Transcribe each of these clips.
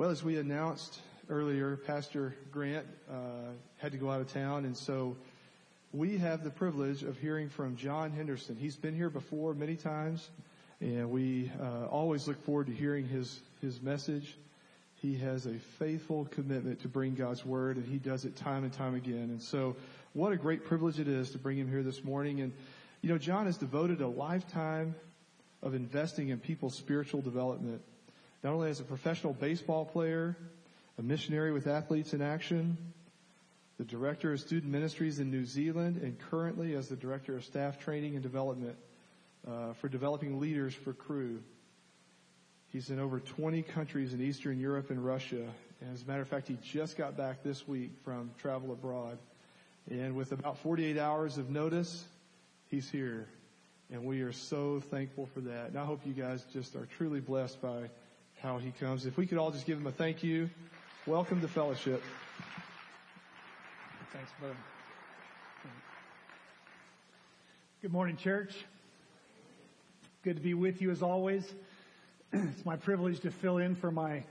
Well, as we announced earlier, Pastor Grant uh, had to go out of town, and so we have the privilege of hearing from John Henderson. He's been here before many times, and we uh, always look forward to hearing his his message. He has a faithful commitment to bring God's word, and he does it time and time again. And so, what a great privilege it is to bring him here this morning. And you know, John has devoted a lifetime of investing in people's spiritual development, not only as a professional baseball player, a missionary with Athletes in Action, the Director of Student Ministries in New Zealand, and currently as the Director of Staff Training and Development uh, for developing leaders for Cru. He's in over 20 countries in Eastern Europe and Russia. And as a matter of fact, he just got back this week from travel abroad. And with about 48 hours of notice, he's here. And we are so thankful for that. And I hope you guys just are truly blessed by how he comes. If we could all just give him a thank you. Welcome to fellowship. Thanks, brother. Good morning, church. Good to be with you as always. It's my privilege to fill in for my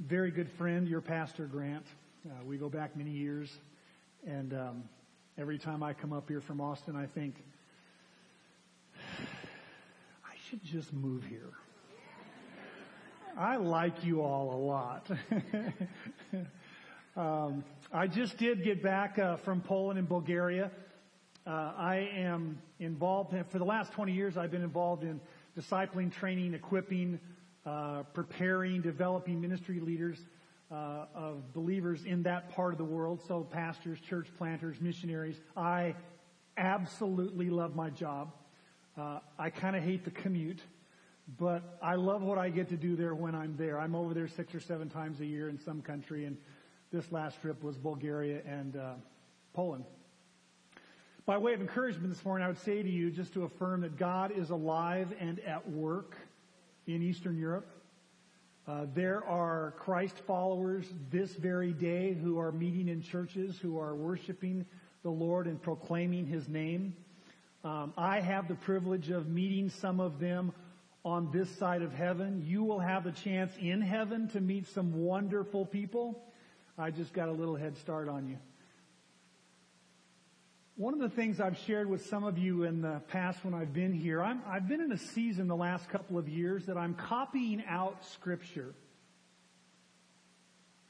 very good friend, your pastor, Grant. Uh, we go back many years, and um, every time I come up here from Austin, I think I should just move here. I like you all a lot. Um, I just did get back uh, from Poland and Bulgaria. Uh, I am involved for the last 20 years. I've been involved in discipling, training, equipping, uh, preparing, developing ministry leaders uh, of believers in that part of the world. So pastors, church planters, missionaries. I absolutely love my job. Uh, I kind of hate the commute, but I love what I get to do there when I'm there. I'm over there six or seven times a year in some country, and this last trip was Bulgaria and uh, Poland. By way of encouragement this morning, I would say to you just to affirm that God is alive and at work in Eastern Europe. Uh, there are Christ followers this very day who are meeting in churches, who are worshiping the Lord and proclaiming His name. Um, I have the privilege of meeting some of them on this side of heaven. You will have a chance in heaven to meet some wonderful people. I just got a little head start on you. One of the things I've shared with some of you in the past when I've been here, i have been in a season the last couple of years that I'm copying out scripture.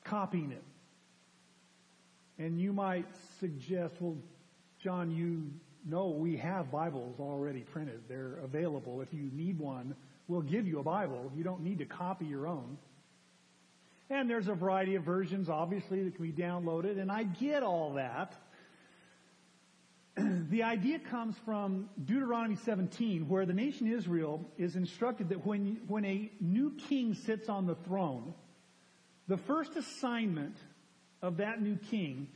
Copying it. And you might suggest, well, John, you know we have Bibles already printed. They're available. If you need one, we'll give you a Bible. You don't need to copy your own. And there's a variety of versions, obviously, that can be downloaded, and I get all that. the idea comes from Deuteronomy 17, where the nation Israel is instructed that when, when a new king sits on the throne, the first assignment of that new king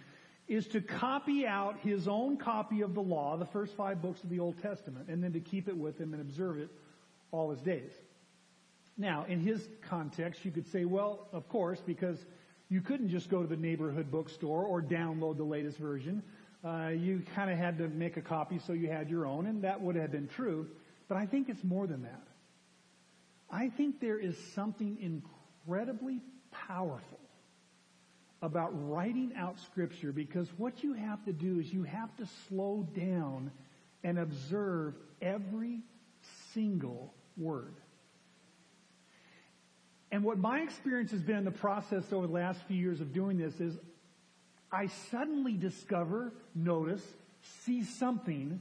is to copy out his own copy of the law, the first five books of the Old Testament, and then to keep it with him and observe it all his days. Now, in his context, you could say, well, of course, because you couldn't just go to the neighborhood bookstore or download the latest version. Uh, you kind of had to make a copy so you had your own, and that would have been true. But I think it's more than that. I think there is something incredibly powerful about writing out scripture because what you have to do is you have to slow down and observe every single word. And what my experience has been in the process over the last few years of doing this is I suddenly discover, notice, see something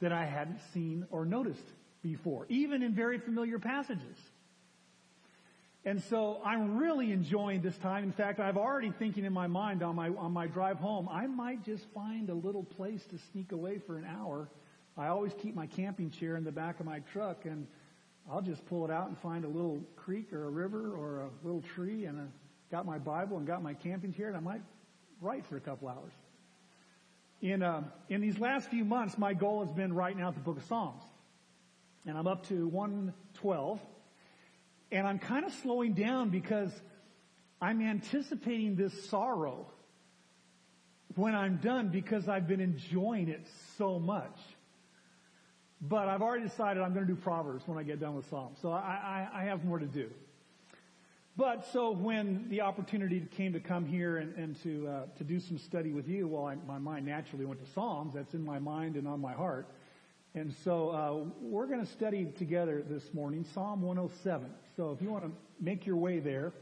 that I hadn't seen or noticed before, even in very familiar passages. And so I'm really enjoying this time. In fact, I've already thinking in my mind on my, on my drive home, I might just find a little place to sneak away for an hour. I always keep my camping chair in the back of my truck and I'll just pull it out and find a little creek or a river or a little tree and I got my Bible and got my camping chair and I might write for a couple hours. In, uh, in these last few months, my goal has been writing out the book of Psalms. And I'm up to 112. And I'm kind of slowing down because I'm anticipating this sorrow when I'm done because I've been enjoying it so much. But I've already decided I'm going to do Proverbs when I get done with Psalms. So I, I, I have more to do. But so when the opportunity came to come here and, and to uh, to do some study with you, well, I, my mind naturally went to Psalms. That's in my mind and on my heart. And so uh, we're going to study together this morning Psalm 107. So if you want to make your way there,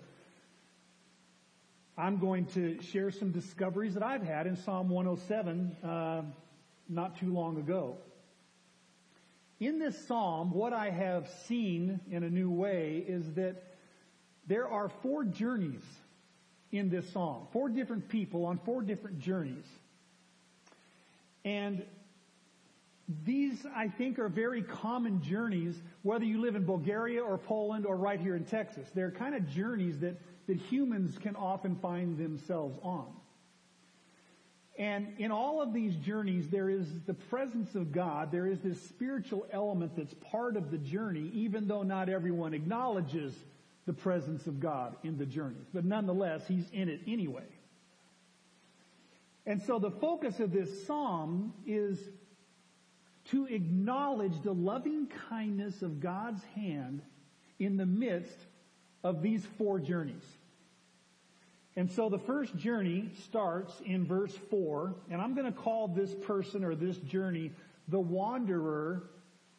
I'm going to share some discoveries that I've had in Psalm 107 uh, not too long ago. In this psalm, what I have seen in a new way is that there are four journeys in this psalm. Four different people on four different journeys. And these, I think, are very common journeys, whether you live in Bulgaria or Poland or right here in Texas. They're kind of journeys that, that humans can often find themselves on. And in all of these journeys, there is the presence of God. There is this spiritual element that's part of the journey, even though not everyone acknowledges the presence of God in the journeys. But nonetheless, He's in it anyway. And so the focus of this psalm is to acknowledge the loving kindness of God's hand in the midst of these four journeys. And so the first journey starts in verse 4, and I'm going to call this person or this journey the wanderer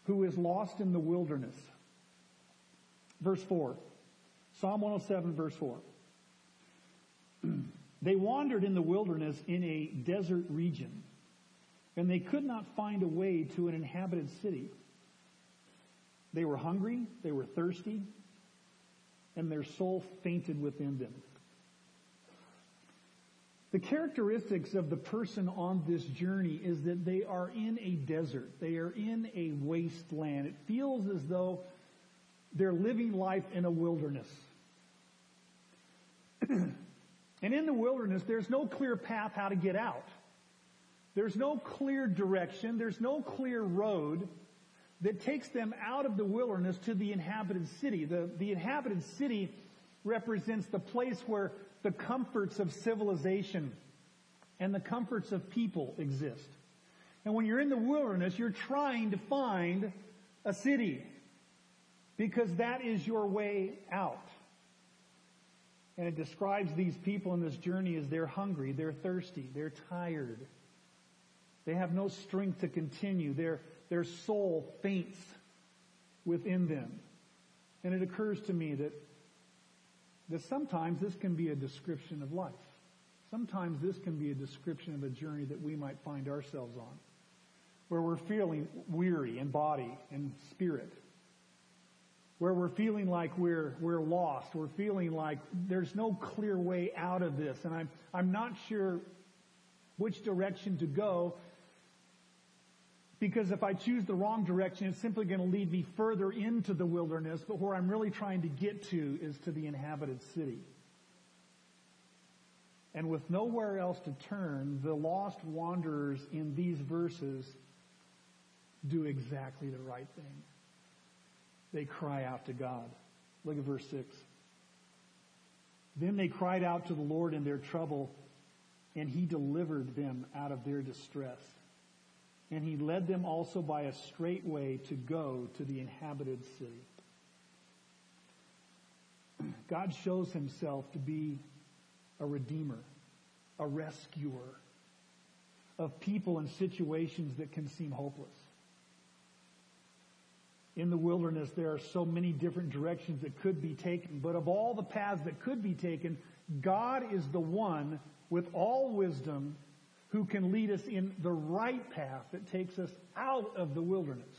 who is lost in the wilderness. Verse 4. Psalm 107 verse 4. they wandered in the wilderness in a desert region, and they could not find a way to an inhabited city. They were hungry, they were thirsty, and their soul fainted within them. The characteristics of the person on this journey is that they are in a desert. They are in a wasteland. It feels as though they're living life in a wilderness. and in the wilderness, there's no clear path how to get out. There's no clear direction. There's no clear road that takes them out of the wilderness to the inhabited city. The, the inhabited city represents the place where the comforts of civilization and the comforts of people exist. And when you're in the wilderness, you're trying to find a city because that is your way out. And it describes these people in this journey as they're hungry, they're thirsty, they're tired. They have no strength to continue. Their, their soul faints within them. And it occurs to me that, that sometimes this can be a description of life. Sometimes this can be a description of a journey that we might find ourselves on, where we're feeling weary in body and spirit where we're feeling like we're, we're lost. We're feeling like there's no clear way out of this. And I'm, I'm not sure which direction to go because if I choose the wrong direction, it's simply going to lead me further into the wilderness, but where I'm really trying to get to is to the inhabited city. And with nowhere else to turn, the lost wanderers in these verses do exactly the right thing they cry out to God. Look at verse 6. Then they cried out to the Lord in their trouble, and he delivered them out of their distress. And he led them also by a straight way to go to the inhabited city. God shows himself to be a redeemer, a rescuer of people and situations that can seem hopeless in the wilderness, there are so many different directions that could be taken. But of all the paths that could be taken, God is the one with all wisdom who can lead us in the right path that takes us out of the wilderness.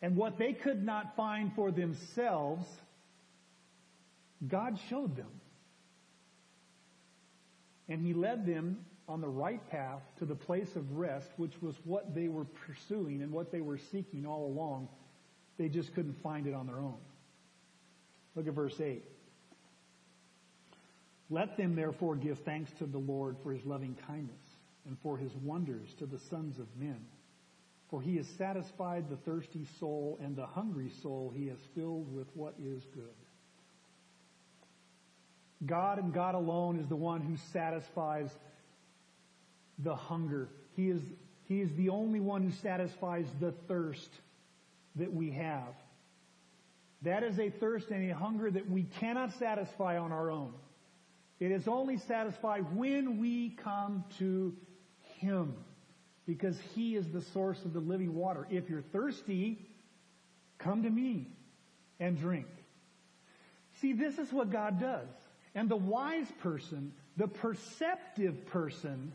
And what they could not find for themselves, God showed them. And He led them on the right path to the place of rest, which was what they were pursuing and what they were seeking all along. They just couldn't find it on their own. Look at verse 8. Let them therefore give thanks to the Lord for his loving kindness and for his wonders to the sons of men. For he has satisfied the thirsty soul and the hungry soul he has filled with what is good. God and God alone is the one who satisfies the hunger. He is, he is the only one who satisfies the thirst that we have. That is a thirst and a hunger that we cannot satisfy on our own. It is only satisfied when we come to Him. Because He is the source of the living water. If you're thirsty, come to me and drink. See, this is what God does. And the wise person, the perceptive person,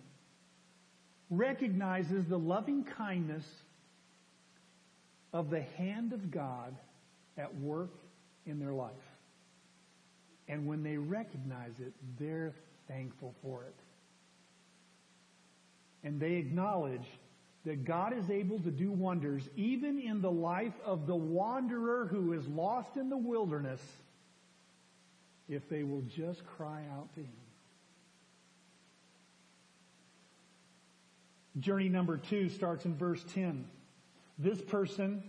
recognizes the loving kindness of the hand of God at work in their life. And when they recognize it, they're thankful for it. And they acknowledge that God is able to do wonders even in the life of the wanderer who is lost in the wilderness if they will just cry out to Him. Journey number two starts in verse 10. This person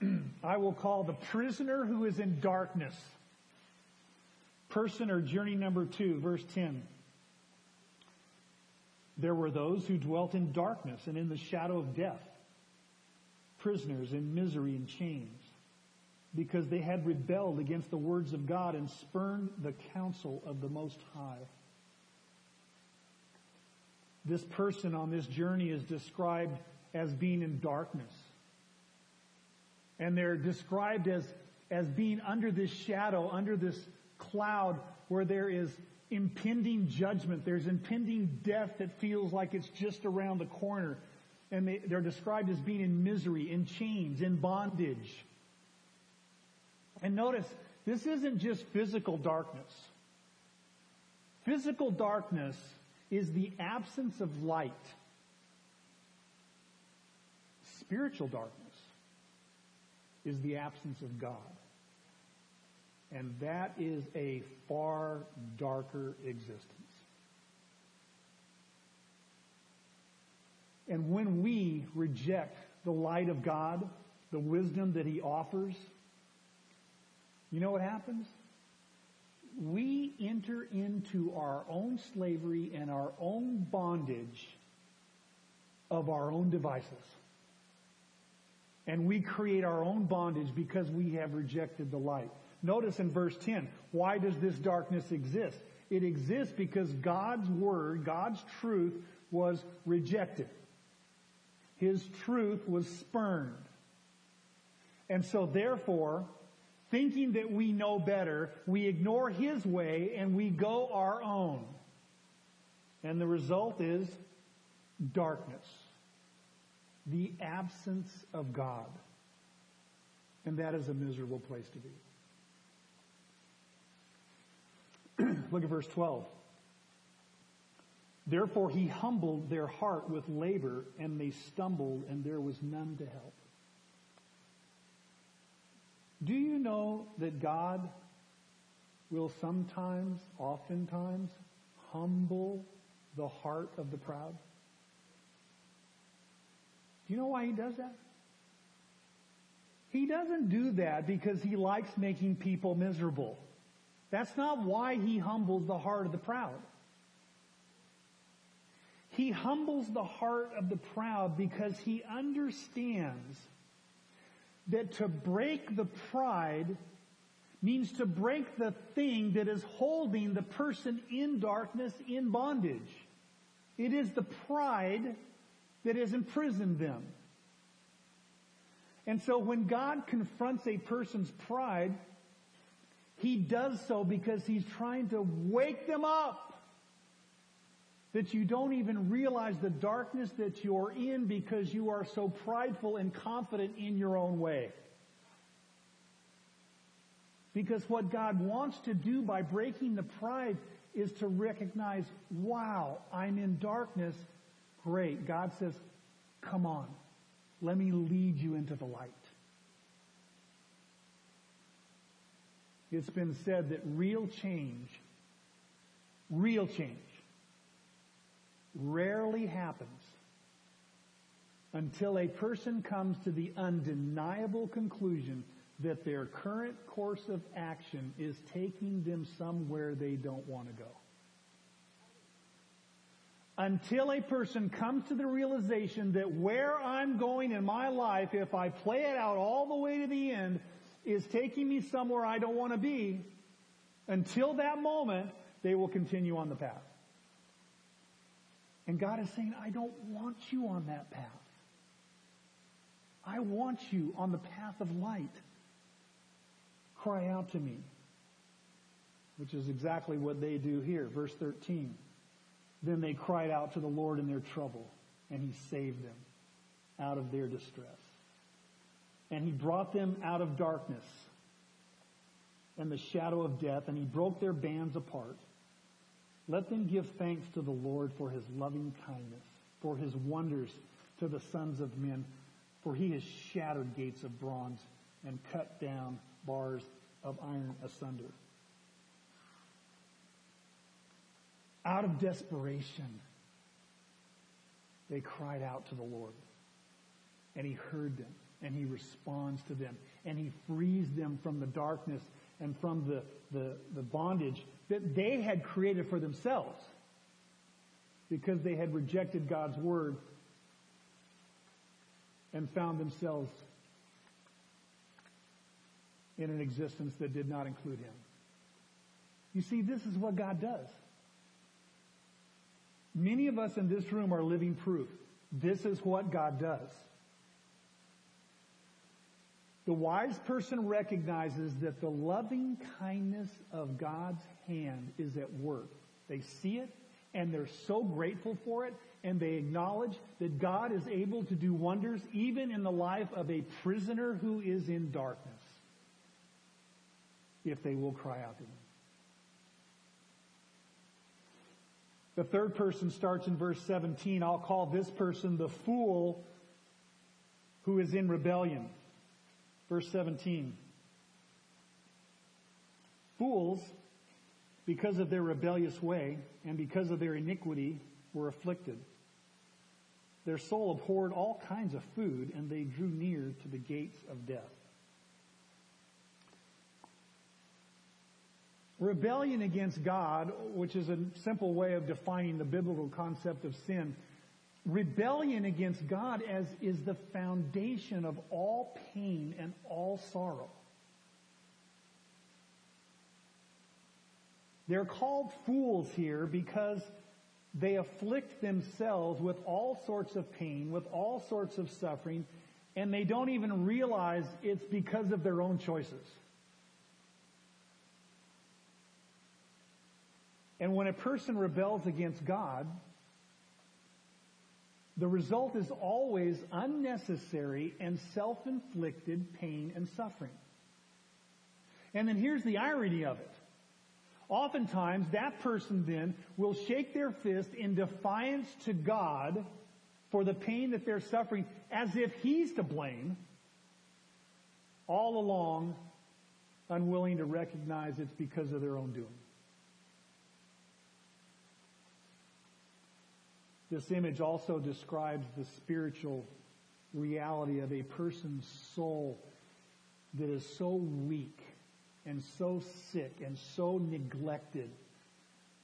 I will call the prisoner who is in darkness. Person or journey number two, verse 10. There were those who dwelt in darkness and in the shadow of death, prisoners in misery and chains, because they had rebelled against the words of God and spurned the counsel of the Most High. This person on this journey is described as being in darkness. And they're described as, as being under this shadow, under this cloud where there is impending judgment. There's impending death that feels like it's just around the corner. And they, they're described as being in misery, in chains, in bondage. And notice, this isn't just physical darkness. Physical darkness is the absence of light. Spiritual darkness is the absence of God. And that is a far darker existence. And when we reject the light of God, the wisdom that He offers, you know what happens? We enter into our own slavery and our own bondage of our own devices. And we create our own bondage because we have rejected the light. Notice in verse 10, why does this darkness exist? It exists because God's word, God's truth was rejected. His truth was spurned. And so therefore, thinking that we know better, we ignore His way and we go our own. And the result is darkness the absence of God. And that is a miserable place to be. Look at verse 12. Therefore he humbled their heart with labor, and they stumbled, and there was none to help. Do you know that God will sometimes, oftentimes, humble the heart of the proud? Do you know why he does that? He doesn't do that because he likes making people miserable. That's not why he humbles the heart of the proud. He humbles the heart of the proud because he understands that to break the pride means to break the thing that is holding the person in darkness in bondage. It is the pride that has imprisoned them. And so when God confronts a person's pride, he does so because he's trying to wake them up. That you don't even realize the darkness that you're in because you are so prideful and confident in your own way. Because what God wants to do by breaking the pride is to recognize, wow, I'm in darkness Great. God says, come on. Let me lead you into the light. It's been said that real change, real change, rarely happens until a person comes to the undeniable conclusion that their current course of action is taking them somewhere they don't want to go. Until a person comes to the realization that where I'm going in my life, if I play it out all the way to the end, is taking me somewhere I don't want to be, until that moment, they will continue on the path. And God is saying, I don't want you on that path. I want you on the path of light. Cry out to me. Which is exactly what they do here. Verse 13. Then they cried out to the Lord in their trouble, and he saved them out of their distress. And he brought them out of darkness and the shadow of death, and he broke their bands apart. Let them give thanks to the Lord for his loving kindness, for his wonders to the sons of men, for he has shattered gates of bronze and cut down bars of iron asunder. Out of desperation, they cried out to the Lord. And he heard them, and he responds to them, and he frees them from the darkness and from the, the, the bondage that they had created for themselves because they had rejected God's word and found themselves in an existence that did not include him. You see, this is what God does. Many of us in this room are living proof. This is what God does. The wise person recognizes that the loving kindness of God's hand is at work. They see it and they're so grateful for it and they acknowledge that God is able to do wonders even in the life of a prisoner who is in darkness if they will cry out to him. The third person starts in verse 17. I'll call this person the fool who is in rebellion. Verse 17. Fools, because of their rebellious way and because of their iniquity, were afflicted. Their soul abhorred all kinds of food, and they drew near to the gates of death. Rebellion against God, which is a simple way of defining the biblical concept of sin, rebellion against God as is the foundation of all pain and all sorrow. They're called fools here because they afflict themselves with all sorts of pain, with all sorts of suffering, and they don't even realize it's because of their own choices. And when a person rebels against God, the result is always unnecessary and self-inflicted pain and suffering. And then here's the irony of it. Oftentimes, that person then will shake their fist in defiance to God for the pain that they're suffering as if he's to blame, all along unwilling to recognize it's because of their own doing. This image also describes the spiritual reality of a person's soul that is so weak and so sick and so neglected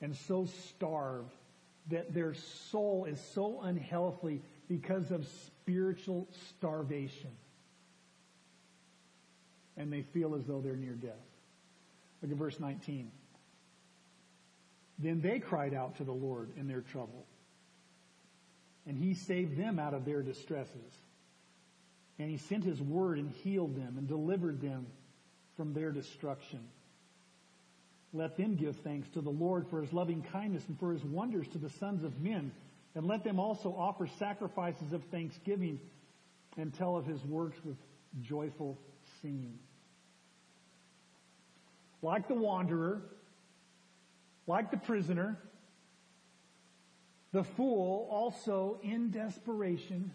and so starved that their soul is so unhealthy because of spiritual starvation. And they feel as though they're near death. Look at verse 19. Then they cried out to the Lord in their trouble and he saved them out of their distresses. And he sent his word and healed them and delivered them from their destruction. Let them give thanks to the Lord for his loving kindness and for his wonders to the sons of men. And let them also offer sacrifices of thanksgiving and tell of his works with joyful singing. Like the wanderer, like the prisoner, the fool also in desperation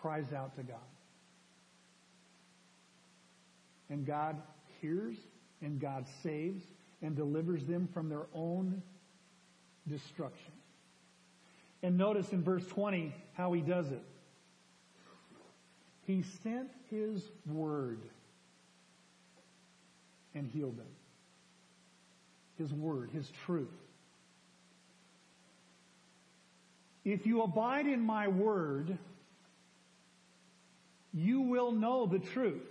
cries out to God. And God hears and God saves and delivers them from their own destruction. And notice in verse 20 how he does it. He sent his word and healed them. His word, his truth. If you abide in my word, you will know the truth,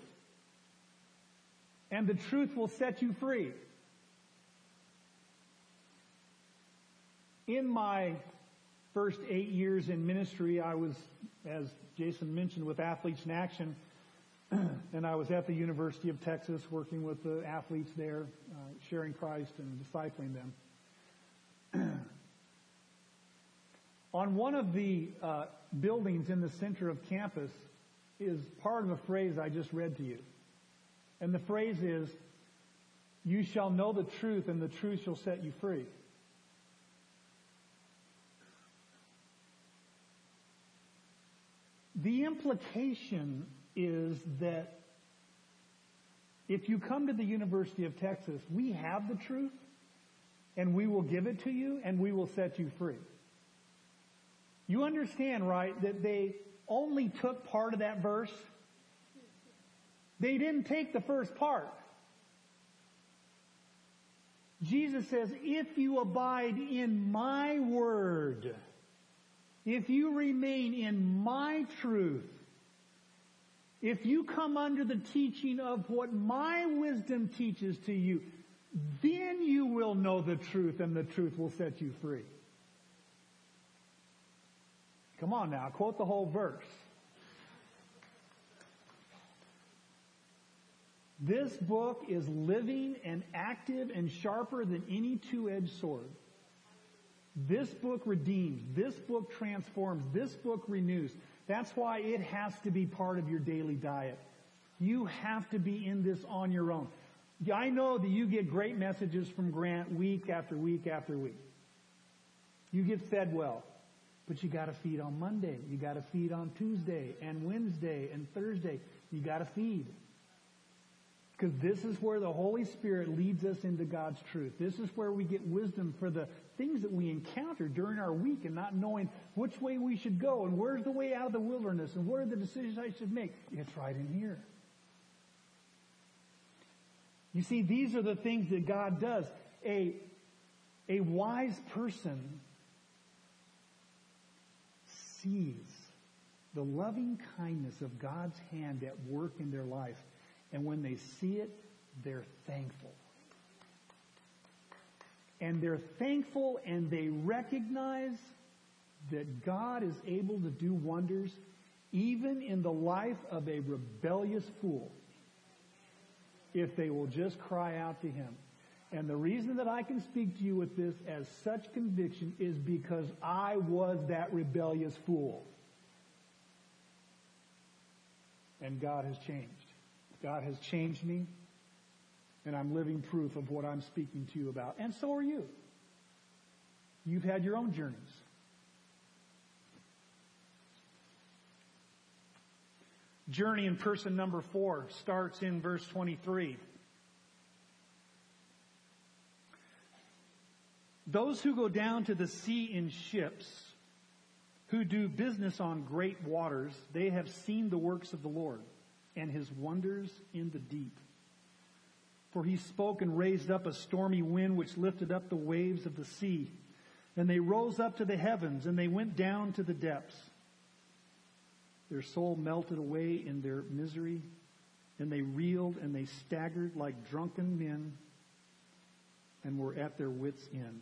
and the truth will set you free. In my first eight years in ministry, I was, as Jason mentioned, with Athletes in Action, and I was at the University of Texas working with the athletes there, uh, sharing Christ and discipling them. On one of the uh, buildings in the center of campus is part of a phrase I just read to you. And the phrase is, you shall know the truth and the truth shall set you free. The implication is that if you come to the University of Texas, we have the truth and we will give it to you and we will set you free. You understand, right, that they only took part of that verse? They didn't take the first part. Jesus says, if you abide in my word, if you remain in my truth, if you come under the teaching of what my wisdom teaches to you, then you will know the truth and the truth will set you free. Come on now, quote the whole verse. This book is living and active and sharper than any two-edged sword. This book redeems. This book transforms. This book renews. That's why it has to be part of your daily diet. You have to be in this on your own. I know that you get great messages from Grant week after week after week. You get fed well. But you gotta feed on Monday. You gotta feed on Tuesday and Wednesday and Thursday. You gotta feed. Because this is where the Holy Spirit leads us into God's truth. This is where we get wisdom for the things that we encounter during our week and not knowing which way we should go and where's the way out of the wilderness and what are the decisions I should make. It's right in here. You see, these are the things that God does. A, a wise person sees the loving kindness of God's hand at work in their life. And when they see it, they're thankful. And they're thankful and they recognize that God is able to do wonders even in the life of a rebellious fool if they will just cry out to Him. And the reason that I can speak to you with this as such conviction is because I was that rebellious fool. And God has changed. God has changed me, and I'm living proof of what I'm speaking to you about. And so are you. You've had your own journeys. Journey in person number four starts in verse 23. Those who go down to the sea in ships, who do business on great waters, they have seen the works of the Lord and his wonders in the deep. For he spoke and raised up a stormy wind which lifted up the waves of the sea. And they rose up to the heavens and they went down to the depths. Their soul melted away in their misery and they reeled and they staggered like drunken men and were at their wits' end.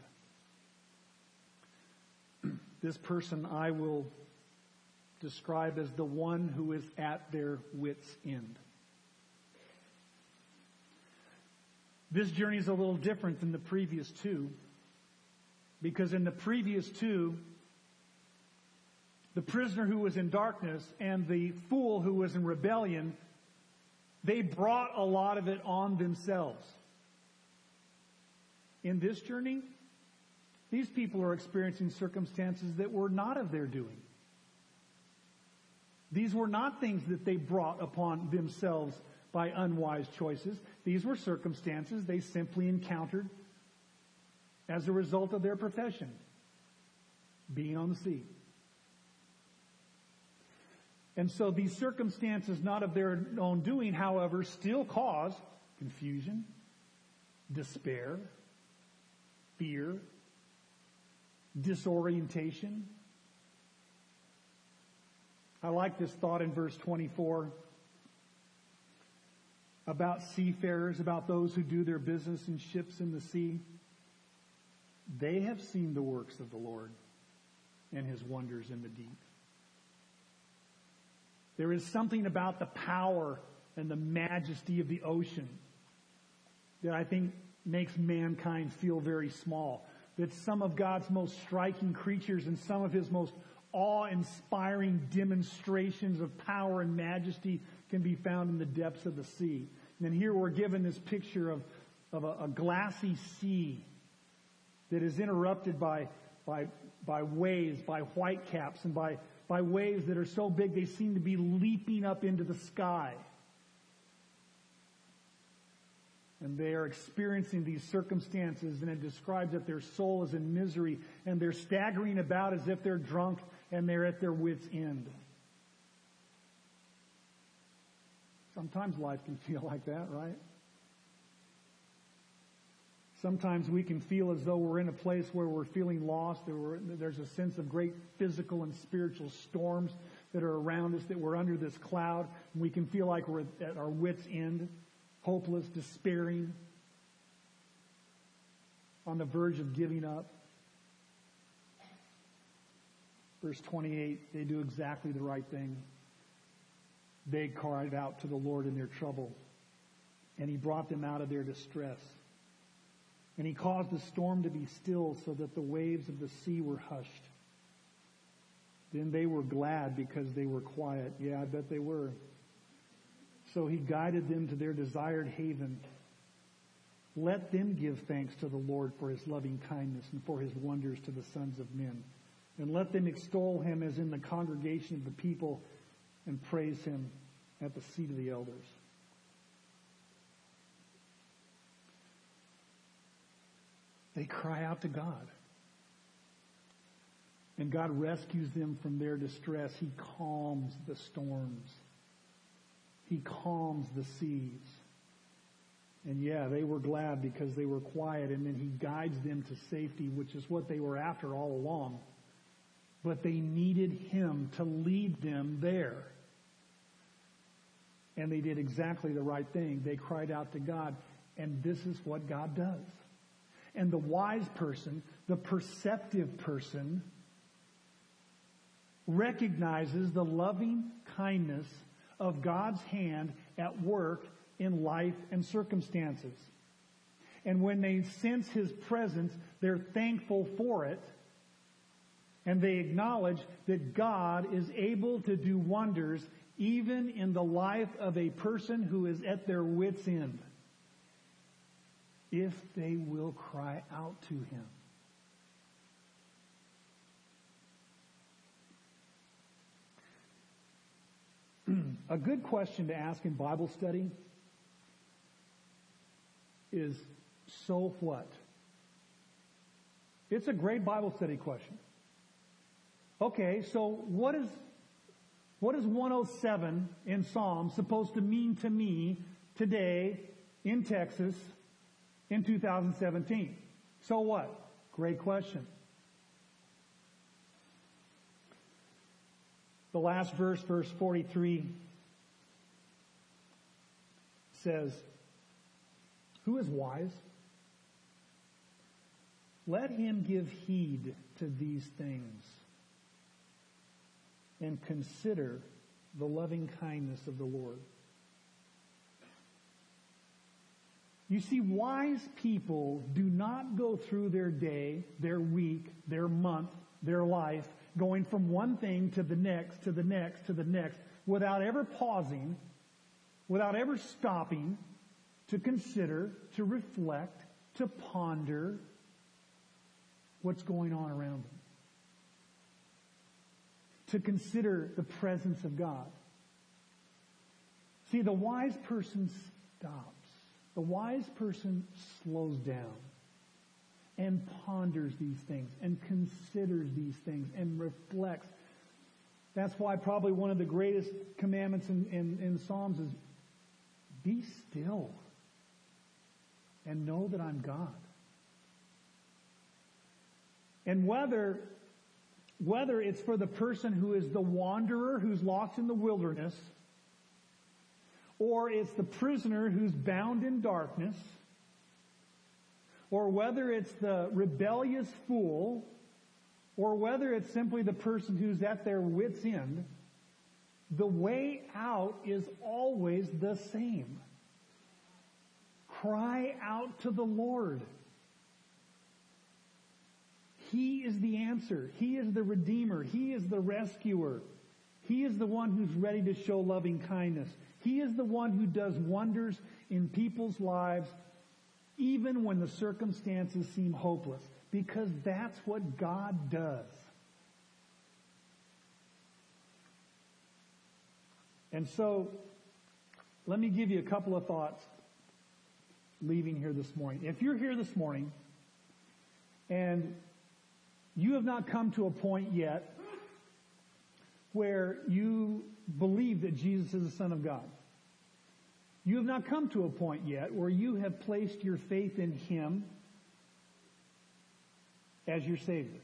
This person I will describe as the one who is at their wits' end. This journey is a little different than the previous two because in the previous two, the prisoner who was in darkness and the fool who was in rebellion, they brought a lot of it on themselves. In this journey, these people are experiencing circumstances that were not of their doing. These were not things that they brought upon themselves by unwise choices. These were circumstances they simply encountered as a result of their profession, being on the sea. And so these circumstances, not of their own doing, however, still cause confusion, despair, fear, disorientation. I like this thought in verse 24. about seafarers, about those who do their business in ships in the sea. They have seen the works of the Lord and his wonders in the deep. There is something about the power and the majesty of the ocean that I think makes mankind feel very small. That some of God's most striking creatures and some of his most awe-inspiring demonstrations of power and majesty can be found in the depths of the sea. And here we're given this picture of, of a, a glassy sea that is interrupted by, by, by waves, by whitecaps, and by, by waves that are so big they seem to be leaping up into the sky. And they are experiencing these circumstances, and it describes that their soul is in misery, and they're staggering about as if they're drunk, and they're at their wits' end. Sometimes life can feel like that, right? Sometimes we can feel as though we're in a place where we're feeling lost. There's a sense of great physical and spiritual storms that are around us, that we're under this cloud, and we can feel like we're at our wits' end, hopeless, despairing, on the verge of giving up. Verse 28, they do exactly the right thing. They cried out to the Lord in their trouble, and he brought them out of their distress. And he caused the storm to be still so that the waves of the sea were hushed. Then they were glad because they were quiet. Yeah, I bet they were. So he guided them to their desired haven. Let them give thanks to the Lord for his loving kindness and for his wonders to the sons of men. And let them extol him as in the congregation of the people and praise him at the seat of the elders. They cry out to God. And God rescues them from their distress. He calms the storms. He calms the seas. And yeah, they were glad because they were quiet and then he guides them to safety, which is what they were after all along. But they needed him to lead them there. And they did exactly the right thing. They cried out to God. And this is what God does. And the wise person, the perceptive person, recognizes the loving kindness of God's hand at work in life and circumstances. And when they sense His presence, they're thankful for it. And they acknowledge that God is able to do wonders even in the life of a person who is at their wits' end, if they will cry out to Him. a good question to ask in Bible study is, so what? It's a great Bible study question. Okay, so what is what is 107 in Psalms supposed to mean to me today in Texas in 2017? So what? Great question. The last verse, verse 43, says, Who is wise? Let him give heed to these things and consider the loving kindness of the Lord. You see, wise people do not go through their day, their week, their month, their life, going from one thing to the next, to the next, to the next, without ever pausing, without ever stopping to consider, to reflect, to ponder what's going on around them to consider the presence of God. See, the wise person stops. The wise person slows down and ponders these things and considers these things and reflects. That's why probably one of the greatest commandments in, in, in Psalms is be still and know that I'm God. And whether whether it's for the person who is the wanderer who's lost in the wilderness, or it's the prisoner who's bound in darkness, or whether it's the rebellious fool, or whether it's simply the person who's at their wits' end, the way out is always the same. Cry out to the Lord. He is the answer. He is the Redeemer. He is the rescuer. He is the one who's ready to show loving kindness. He is the one who does wonders in people's lives even when the circumstances seem hopeless because that's what God does. And so, let me give you a couple of thoughts leaving here this morning. If you're here this morning and you have not come to a point yet where you believe that Jesus is the Son of God, you have not come to a point yet where you have placed your faith in Him as your Savior.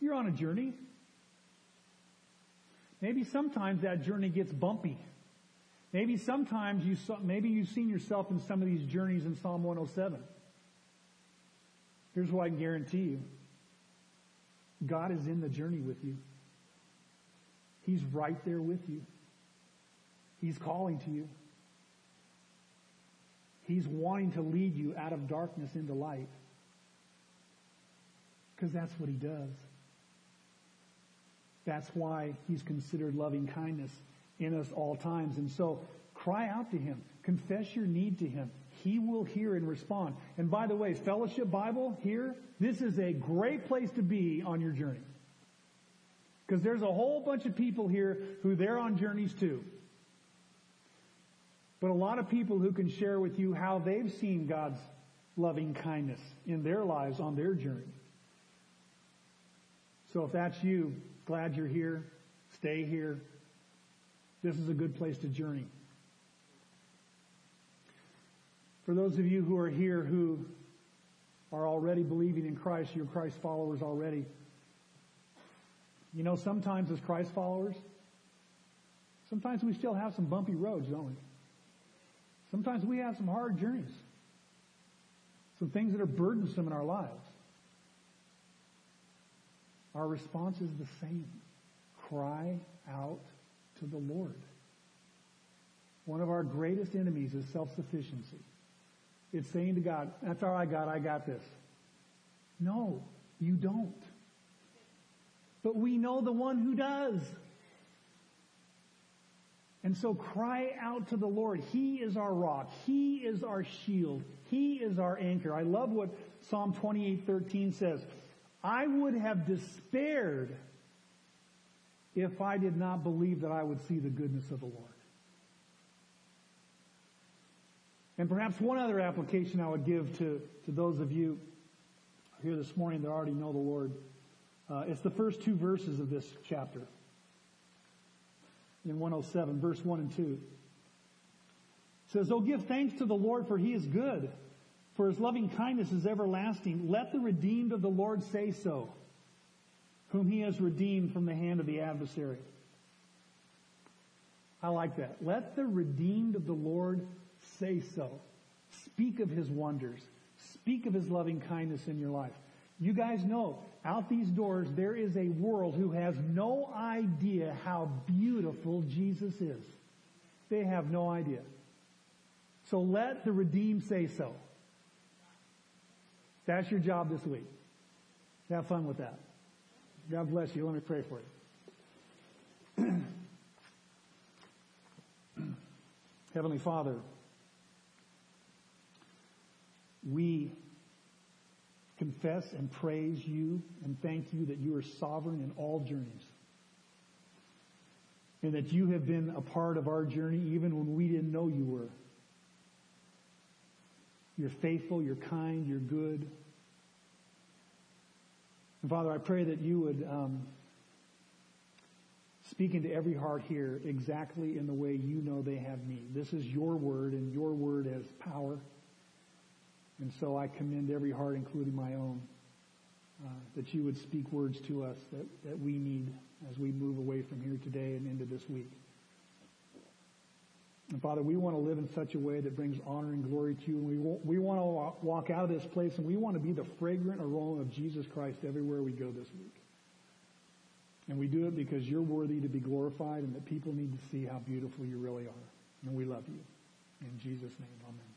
You're on a journey. Maybe sometimes that journey gets bumpy. Maybe sometimes you saw, maybe you've seen yourself in some of these journeys in Psalm 107. Here's what I can guarantee you. God is in the journey with you. He's right there with you. He's calling to you. He's wanting to lead you out of darkness into light. Because that's what he does. That's why he's considered loving kindness in us all times. And so cry out to him. Confess your need to him. He will hear and respond. And by the way, Fellowship Bible here, this is a great place to be on your journey. Because there's a whole bunch of people here who they're on journeys too. But a lot of people who can share with you how they've seen God's loving kindness in their lives on their journey. So if that's you, glad you're here. Stay here. This is a good place to journey. For those of you who are here who are already believing in Christ, you're Christ followers already. You know, sometimes as Christ followers, sometimes we still have some bumpy roads, don't we? Sometimes we have some hard journeys. Some things that are burdensome in our lives. Our response is the same. Cry out to the Lord. One of our greatest enemies is self-sufficiency. It's saying to God, that's all I got, I got this. No, you don't. But we know the one who does. And so cry out to the Lord. He is our rock. He is our shield. He is our anchor. I love what Psalm 28:13 says. I would have despaired if I did not believe that I would see the goodness of the Lord. And perhaps one other application I would give to, to those of you here this morning that already know the Lord. Uh, it's the first two verses of this chapter in 107, verse 1 and 2. It says, Oh, give thanks to the Lord for he is good, for his loving kindness is everlasting. Let the redeemed of the Lord say so, whom he has redeemed from the hand of the adversary. I like that. Let the redeemed of the Lord say so. Speak of his wonders. Speak of his loving kindness in your life. You guys know out these doors, there is a world who has no idea how beautiful Jesus is. They have no idea. So let the redeemed say so. That's your job this week. Have fun with that. God bless you. Let me pray for you. Heavenly Father, we confess and praise you and thank you that you are sovereign in all journeys. And that you have been a part of our journey even when we didn't know you were. You're faithful, you're kind, you're good. And Father, I pray that you would um, speak into every heart here exactly in the way you know they have need. This is your word, and your word has power. And so I commend every heart, including my own, uh, that you would speak words to us that, that we need as we move away from here today and into this week. And Father, we want to live in such a way that brings honor and glory to you. And we, we want to walk out of this place and we want to be the fragrant aroma of Jesus Christ everywhere we go this week. And we do it because you're worthy to be glorified and that people need to see how beautiful you really are. And we love you. In Jesus' name, amen.